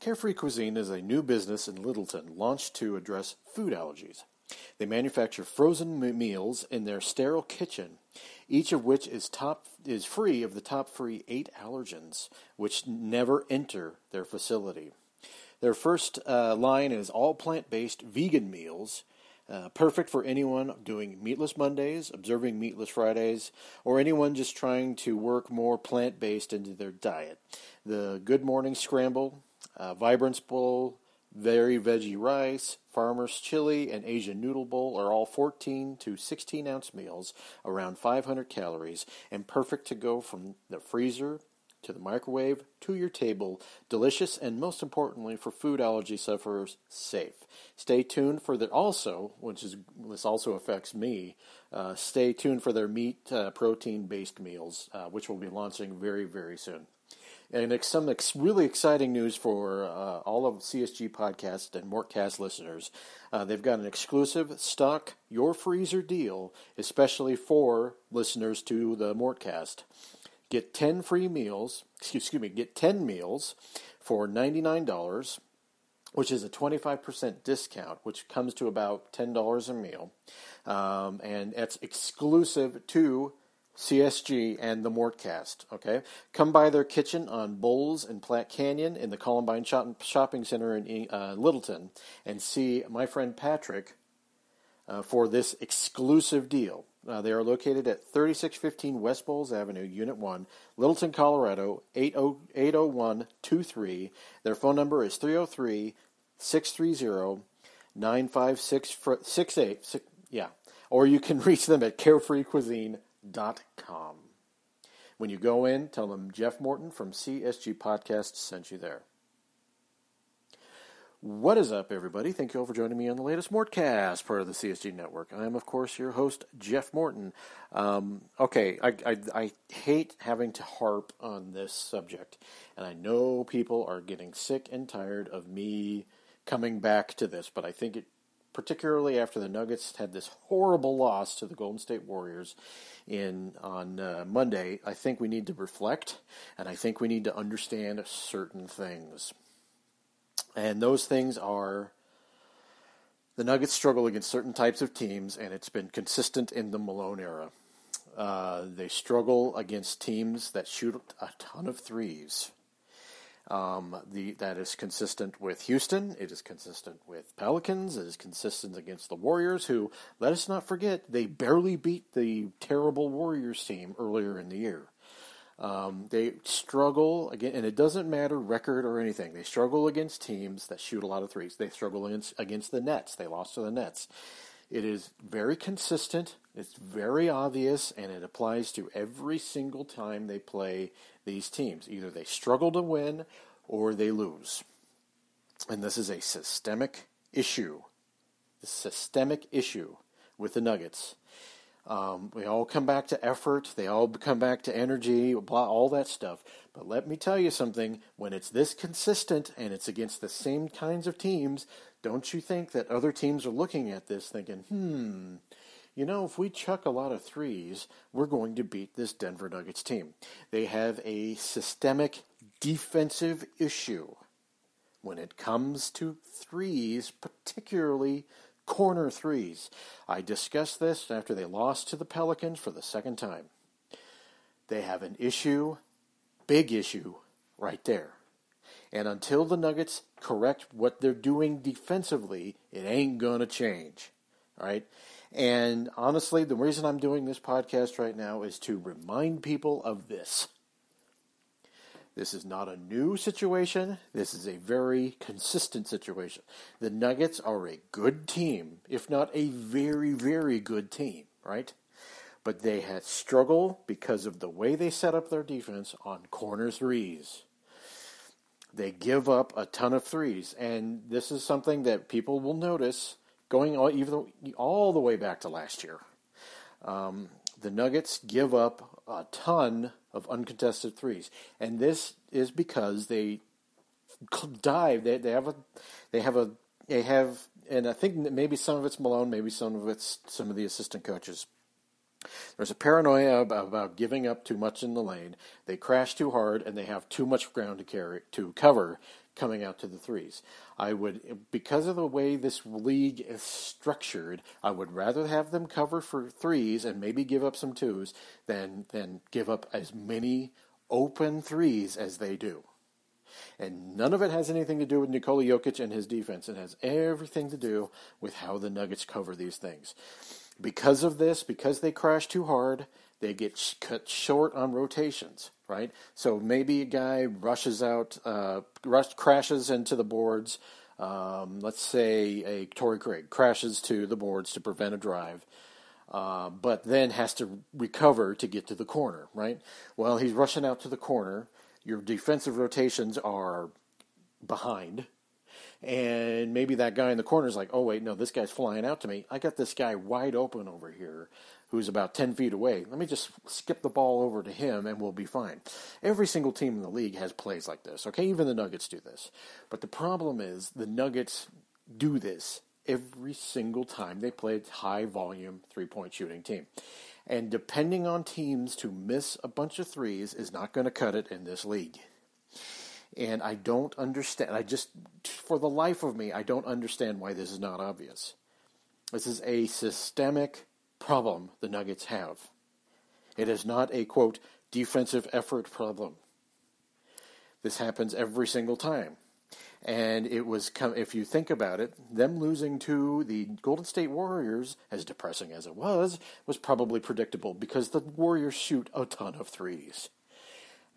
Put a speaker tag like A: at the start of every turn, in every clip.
A: Carefree Cuisine is a new business in Littleton launched to address food allergies. They manufacture frozen meals in their sterile kitchen, each of which is top is free of the top free eight allergens, which never enter their facility. Their first uh, line is all plant-based vegan meals, uh, perfect for anyone doing meatless Mondays, observing meatless Fridays, or anyone just trying to work more plant-based into their diet. The Good Morning Scramble, uh, Vibrance Bowl, Very Veggie Rice, Farmer's Chili, and Asian Noodle Bowl are all 14 to 16 ounce meals, around 500 calories, and perfect to go from the freezer to the microwave to your table. Delicious and most importantly for food allergy sufferers, safe. Stay tuned for the also, which is this also affects me. Uh, stay tuned for their meat uh, protein based meals, uh, which will be launching very very soon. And some ex- really exciting news for uh, all of CSG podcast and Mortcast listeners. Uh, they've got an exclusive stock your freezer deal, especially for listeners to the Mortcast. Get 10 free meals, excuse me, get 10 meals for $99, which is a 25% discount, which comes to about $10 a meal. Um, and it's exclusive to CSG and the Mortcast. Okay, come by their kitchen on Bowles and Platte Canyon in the Columbine Shopping Center in uh, Littleton and see my friend Patrick uh, for this exclusive deal. Uh, they are located at 3615 West Bowles Avenue, Unit 1, Littleton, Colorado, 80123. Their phone number is 303 630 9568. Yeah. Or you can reach them at carefreecuisine.com. When you go in, tell them Jeff Morton from CSG Podcast sent you there. What is up, everybody? Thank you all for joining me on the latest Mortcast, part of the CSG Network. I am, of course, your host, Jeff Morton. Um, okay, I, I, I, hate having to harp on this subject, and I know people are getting sick and tired of me coming back to this, but I think it, particularly after the Nuggets had this horrible loss to the Golden State Warriors in on uh, Monday, I think we need to reflect, and I think we need to understand certain things. And those things are the Nuggets struggle against certain types of teams, and it's been consistent in the Malone era. Uh, they struggle against teams that shoot a ton of threes. Um, the, that is consistent with Houston. It is consistent with Pelicans. It is consistent against the Warriors, who, let us not forget, they barely beat the terrible Warriors team earlier in the year. Um, they struggle again, and it doesn't matter record or anything. They struggle against teams that shoot a lot of threes. They struggle against, against the Nets. They lost to the Nets. It is very consistent. It's very obvious, and it applies to every single time they play these teams. Either they struggle to win or they lose. And this is a systemic issue. The systemic issue with the Nuggets. Um, all come back to effort. They all come back to energy, blah, all that stuff. But let me tell you something: when it's this consistent and it's against the same kinds of teams, don't you think that other teams are looking at this thinking, "Hmm, you know, if we chuck a lot of threes, we're going to beat this Denver Nuggets team." They have a systemic defensive issue when it comes to threes, particularly corner threes. I discussed this after they lost to the Pelicans for the second time. They have an issue, big issue, right there. And until the Nuggets correct what they're doing defensively, it ain't going to change. All right? And honestly, the reason I'm doing this podcast right now is to remind people of this. This is not a new situation. This is a very consistent situation. The Nuggets are a good team, if not a very, very good team, right? But they had struggle because of the way they set up their defense on corner threes. They give up a ton of threes, and this is something that people will notice going all, even all the way back to last year. Um, the Nuggets give up a ton of uncontested threes, and this is because they dive. They, they have a they have a they have, and I think maybe some of it's Malone, maybe some of it's some of the assistant coaches. There's a paranoia about, giving up too much in the lane. They crash too hard, and they have too much ground to carry to cover coming out to the threes. I would, because of the way this league is structured, I would rather have them cover for threes and maybe give up some twos than than give up as many open threes as they do. And none of it has anything to do with Nikola Jokic and his defense. It has everything to do with how the Nuggets cover these things. Because of this, because they crash too hard, they get cut short on rotations, right? So maybe a guy rushes out, uh, rush, crashes into the boards. Um, let's say a Torrey Craig crashes to the boards to prevent a drive. Uh, but then has to recover to get to the corner, right? Well, he's rushing out to the corner. Your defensive rotations are behind, and maybe that guy in the corner is like, oh, wait, no, this guy's flying out to me. I got this guy wide open over here who's about 10 feet away. Let me just skip the ball over to him and we'll be fine. Every single team in the league has plays like this, okay? Even the Nuggets do this. But the problem is the Nuggets do this every single time they play a high volume three point shooting team. And depending on teams to miss a bunch of threes is not going to cut it in this league. And I don't understand. I just, for the life of me, I don't understand why this is not obvious. This is a systemic problem the Nuggets have. It is not a, quote, defensive effort problem. This happens every single time. And it was, if you think about it, them losing to the Golden State Warriors, as depressing as it was, was probably predictable because the Warriors shoot a ton of threes.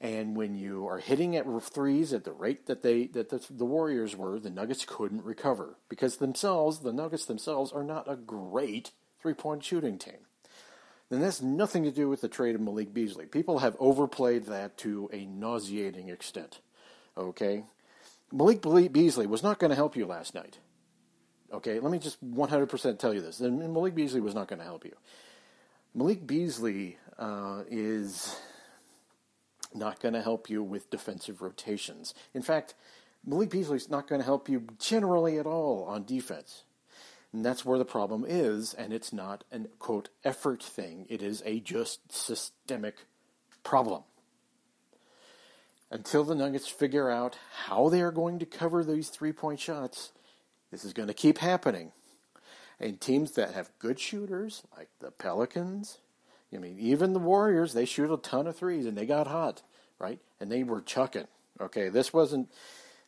A: And when you are hitting at threes at the rate that they that the, the, Warriors were, the Nuggets couldn't recover because themselves, the Nuggets themselves, are not a great three-point shooting team. And that's nothing to do with the trade of Malik Beasley. People have overplayed that to a nauseating extent. Okay, Malik Beasley was not going to help you last night. Okay, let me just 100% tell you this. Malik Beasley was not going to help you. Malik Beasley uh, is not going to help you with defensive rotations. In fact, Malik Beasley's not going to help you generally at all on defense. And that's where the problem is, and it's not an quote effort thing. It is a just systemic problem. Until the Nuggets figure out how they are going to cover these three point shots, this is going to keep happening. And teams that have good shooters, like the Pelicans, I mean, even the Warriors, they shoot a ton of threes and they got hot, right? And they were chucking. Okay, this wasn't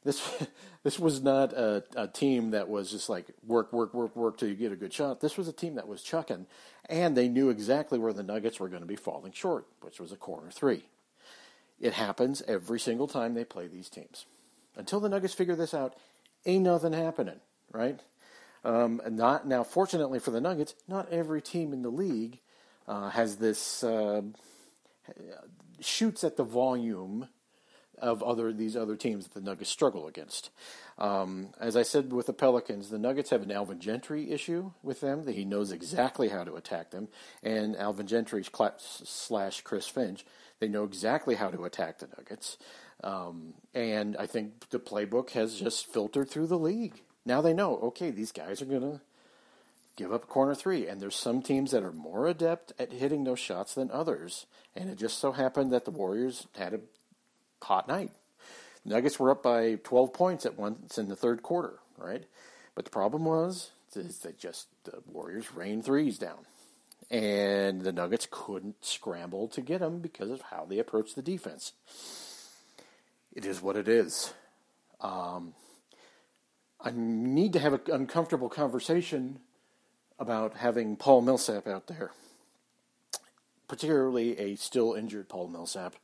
A: this this was not a, a team that was just like work, work, work, work till you get a good shot. This was a team that was chucking, and they knew exactly where the Nuggets were going to be falling short, which was a corner three. It happens every single time they play these teams. Until the Nuggets figure this out, ain't nothing happening, right? Um, not now. Fortunately for the Nuggets, not every team in the league uh, has this uh, shoots at the volume of other these other teams that the Nuggets struggle against. Um, as I said with the Pelicans, the Nuggets have an Alvin Gentry issue with them that he knows exactly how to attack them, and Alvin Gentry slash Chris Finch, they know exactly how to attack the Nuggets. Um, and I think the playbook has just filtered through the league. Now they know, okay, these guys are to give up a corner three. And there's some teams that are more adept at hitting those shots than others. And it just so happened that the Warriors had a hot night. Nuggets were up by 12 points at once in the third quarter, right? But the problem was that just the Warriors rained threes down. And the Nuggets couldn't scramble to get them because of how they approached the defense. It is what it is. Um, I need to have an uncomfortable conversation about having Paul Millsap out there, particularly a still injured Paul Millsap.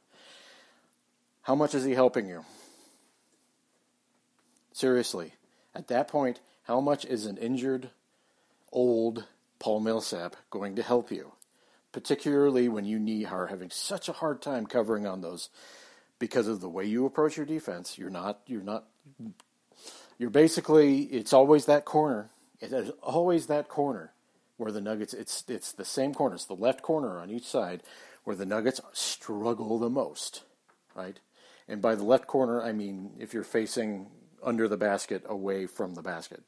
A: How much is he helping you? Seriously, at that point, how much is an injured, old Paul Millsap going to help you? Particularly when you need are having such a hard time covering on those because of the way you approach your defense. You're not you're not you're basically it's always that corner it is always that corner where the Nuggets. It's it's the same corner. It's the left corner on each side where the Nuggets struggle the most, right? And by the left corner, I mean if you're facing under the basket, away from the basket,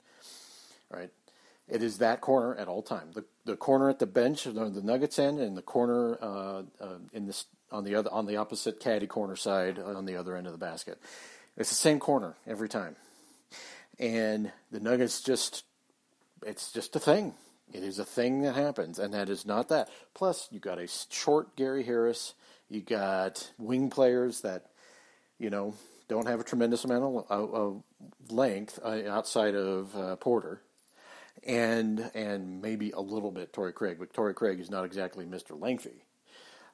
A: right? It is that corner at all time. The the corner at the bench, the, the Nuggets end, and the corner uh, uh, in this on the other on the opposite caddy corner side on the other end of the basket. It's the same corner every time. And the Nuggets just, it's just a thing. It is a thing that happens, and that is not that. Plus, you got a short Gary Harris. You got wing players that, you know, don't have a tremendous amount of, of length uh, outside of uh, Porter, and and maybe a little bit Torrey Craig, but Torrey Craig is not exactly Mister Lengthy.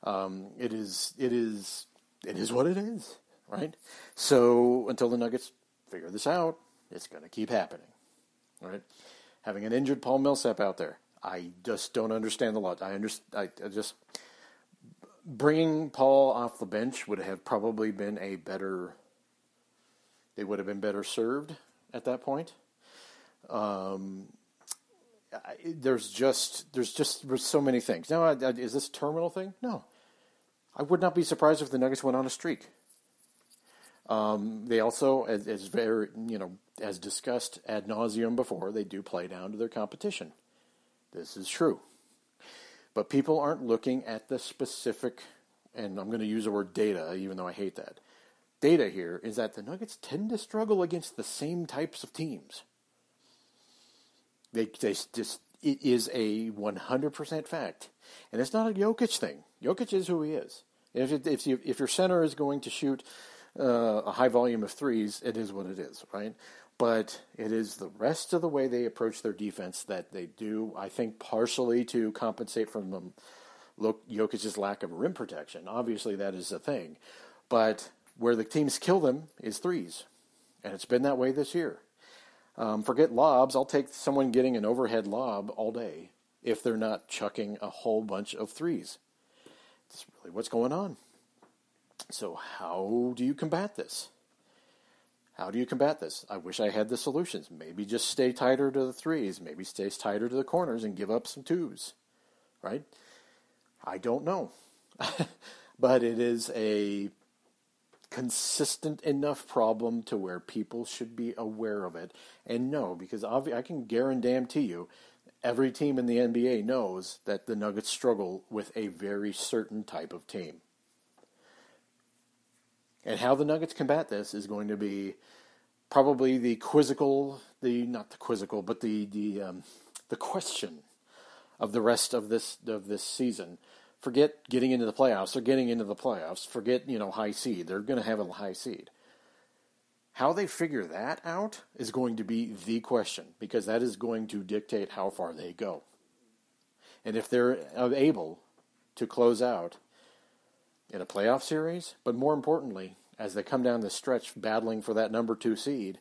A: Um, it is it is it is what it is, right? So until the Nuggets figure this out, it's going to keep happening, right? Having an injured Paul Millsap out there, I just don't understand the lot. I understand. I, I just bringing Paul off the bench would have probably been a better. They would have been better served at that point. Um, I, there's just there's just there's so many things. Now, is this a terminal thing? No, I would not be surprised if the Nuggets went on a streak. Um, they also, as, as, very you know, as discussed ad nauseum before, they do play down to their competition. This is true, but people aren't looking at the specific, and I'm going to use the word data, even though I hate that. Data here is that the Nuggets tend to struggle against the same types of teams. They, they just it is a 100% fact, and it's not a Jokic thing. Jokic is who he is. If, if, you, if your center is going to shoot uh, a high volume of threes, it is what it is, right? But it is the rest of the way they approach their defense that they do, I think, partially to compensate from them. Jokic's lack of rim protection. Obviously, that is a thing. But where the teams kill them is threes. And it's been that way this year. Um, forget lobs. I'll take someone getting an overhead lob all day if they're not chucking a whole bunch of threes. That's really what's going on. So, how do you combat this? How do you combat this? I wish I had the solutions. Maybe just stay tighter to the threes. Maybe stay tighter to the corners and give up some twos. Right? I don't know. but it is a consistent enough problem to where people should be aware of it and know because I can guarantee you every team in the NBA knows that the Nuggets struggle with a very certain type of team. And how the Nuggets combat this is going to be probably the quizzical, the not the quizzical, but the the um, the question of the rest of this of this season. Forget getting into the playoffs. They're getting into the playoffs. Forget you know high seed. They're going to have a high seed. How they figure that out is going to be the question because that is going to dictate how far they go. And if they're able to close out in a playoff series, but more importantly, as they come down the stretch battling for that number two seed,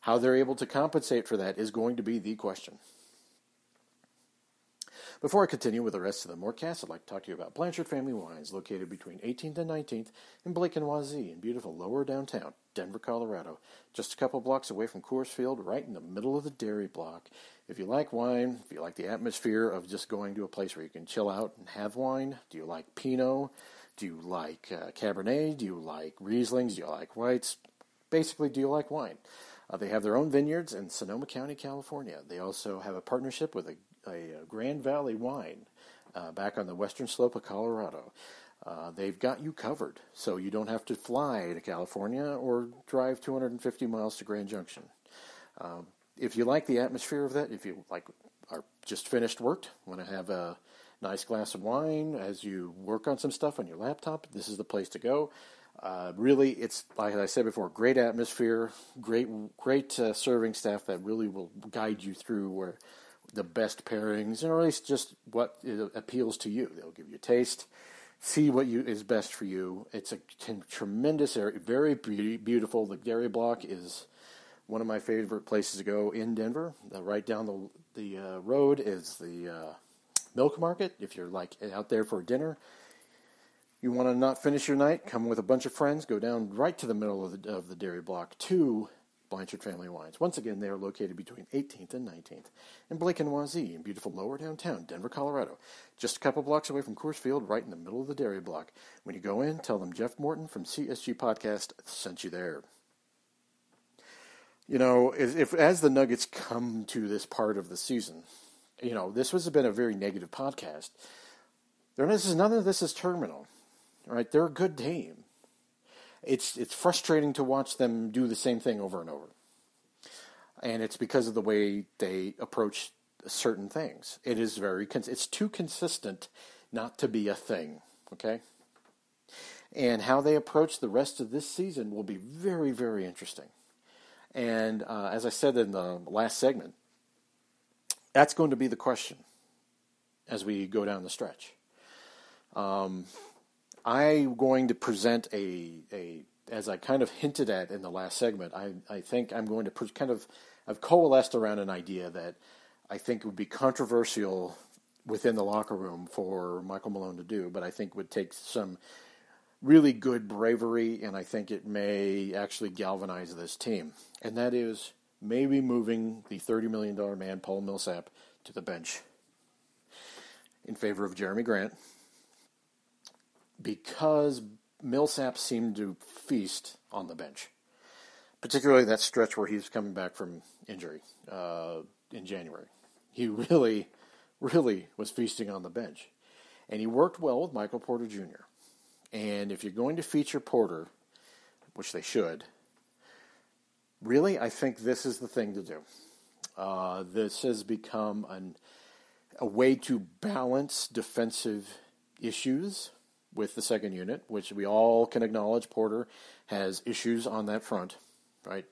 A: how they're able to compensate for that is going to be the question. Before I continue with the rest of the Mortcast, I'd like to talk to you about Blanchard Family Wines, located between 18th and 19th in Blake and Wazee, in beautiful lower downtown Denver, Colorado, just a couple blocks away from Coors Field, right in the middle of the dairy block. If you like wine, if you like the atmosphere of just going to a place where you can chill out and have wine, do you like Pinot? Do you like uh, Cabernet? Do you like Rieslings? Do you like whites? Basically, do you like wine? Uh, they have their own vineyards in Sonoma County, California. They also have a partnership with a, a Grand Valley wine uh, back on the western slope of Colorado. Uh, they've got you covered, so you don't have to fly to California or drive 250 miles to Grand Junction. Um, if you like the atmosphere of that, if you like are just finished work, want to have a nice glass of wine as you work on some stuff on your laptop, this is the place to go. Uh, really, it's like I said before, great atmosphere, great great uh, serving staff that really will guide you through where the best pairings, or at least just what appeals to you. They'll give you a taste, see what you is best for you. It's a t- tremendous area, very be- beautiful. The dairy block is one of my favorite places to go in Denver. Uh, right down the the uh, road is the uh, milk market. If you're like out there for dinner, you want to not finish your night, come with a bunch of friends, go down right to the middle of the, of the dairy block to Blanchard Family Wines. Once again, they are located between 18th and 19th in Blake and Wazee in beautiful lower downtown Denver, Colorado. Just a couple blocks away from Coors Field, right in the middle of the dairy block. When you go in, tell them Jeff Morton from CSG Podcast sent you there. You know, if, if as the Nuggets come to this part of the season, you know, this has been a very negative podcast. This is none of this is terminal, right? They're a good team. it's it's frustrating to watch them do the same thing over and over. And it's because of the way they approach certain things. It is very it's too consistent not to be a thing, okay? And how they approach the rest of this season will be very very interesting. And uh, as I said in the last segment, that's going to be the question as we go down the stretch. Um, I'm going to present a, a, as I kind of hinted at in the last segment, I, I think I'm going to pre- kind of, I've coalesced around an idea that I think would be controversial within the locker room for Michael Malone to do, but I think would take some really good bravery, and I think it may actually galvanize this team. And that is maybe moving the $30 million man, Paul Millsap, to the bench in favor of Jerami Grant because Millsap seemed to feast on the bench, particularly that stretch where he's coming back from injury uh, in January. He really, really was feasting on the bench. And he worked well with Michael Porter Jr. And if you're going to feature Porter, which they should, really, I think this is the thing to do. Uh, this has become an, a way to balance defensive issues with the second unit, which we all can acknowledge Porter has issues on that front, right?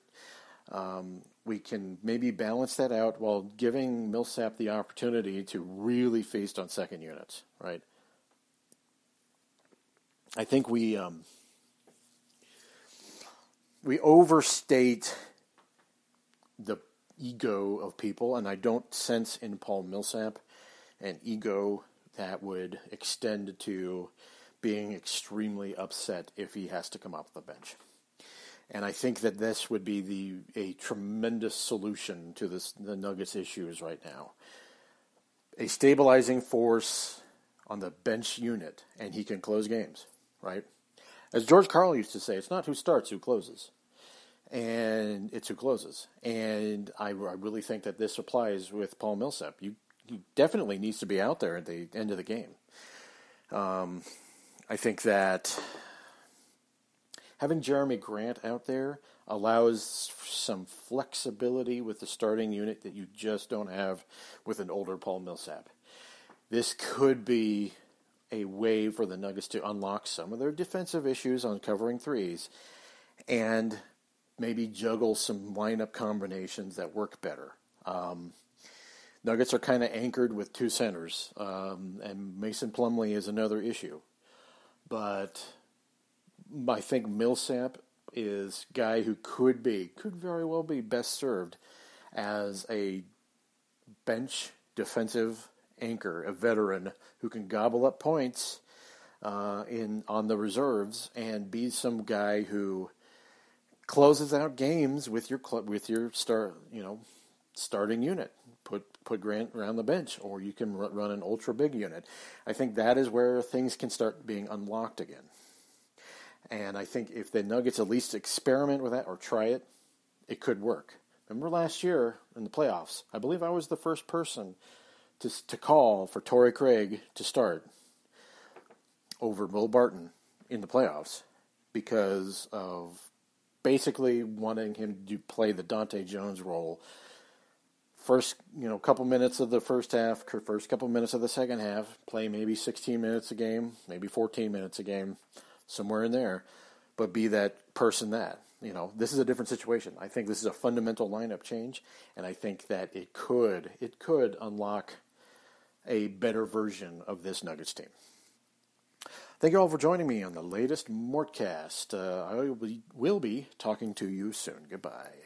A: Um, we can maybe balance that out while giving Millsap the opportunity to really feast on second units, right? I think we um, we overstate the ego of people, and I don't sense in Paul Millsap an ego that would extend to being extremely upset if he has to come off the bench. And I think that this would be the a tremendous solution to this, the Nuggets issues right now. A stabilizing force on the bench unit, and he can close games, right? As George Karl used to say, it's not who starts, who closes and it's who closes. And I, I, really think that this applies with Paul Millsap. You, he definitely needs to be out there at the end of the game. Um, I think that having Jerami Grant out there allows some flexibility with the starting unit that you just don't have with an older Paul Millsap. This could be a way for the Nuggets to unlock some of their defensive issues on covering threes and maybe juggle some lineup combinations that work better. Um, Nuggets are kind of anchored with two centers, um, and Mason Plumlee is another issue. But I think Millsap is guy who could be, could very well be best served as a bench defensive anchor, a veteran who can gobble up points uh, in on the reserves and be some guy who closes out games with your with your start you know starting unit. Put put Grant around the bench, or you can run an ultra big unit. I think that is where things can start being unlocked again. And I think if the Nuggets at least experiment with that or try it, it could work. Remember last year in the playoffs, I believe I was the first person to to call for Torrey Craig to start over Will Barton in the playoffs because of basically wanting him to play the Dahntay Jones role. First, you know, couple minutes of the first half, first couple minutes of the second half, play maybe 16 minutes a game, maybe 14 minutes a game, somewhere in there, but be that person that. You know, this is a different situation. I think this is a fundamental lineup change, and I think that it could it could unlock a better version of this Nuggets team. Thank you all for joining me on the latest Mortcast. Uh, I will be, will be talking to you soon. Goodbye.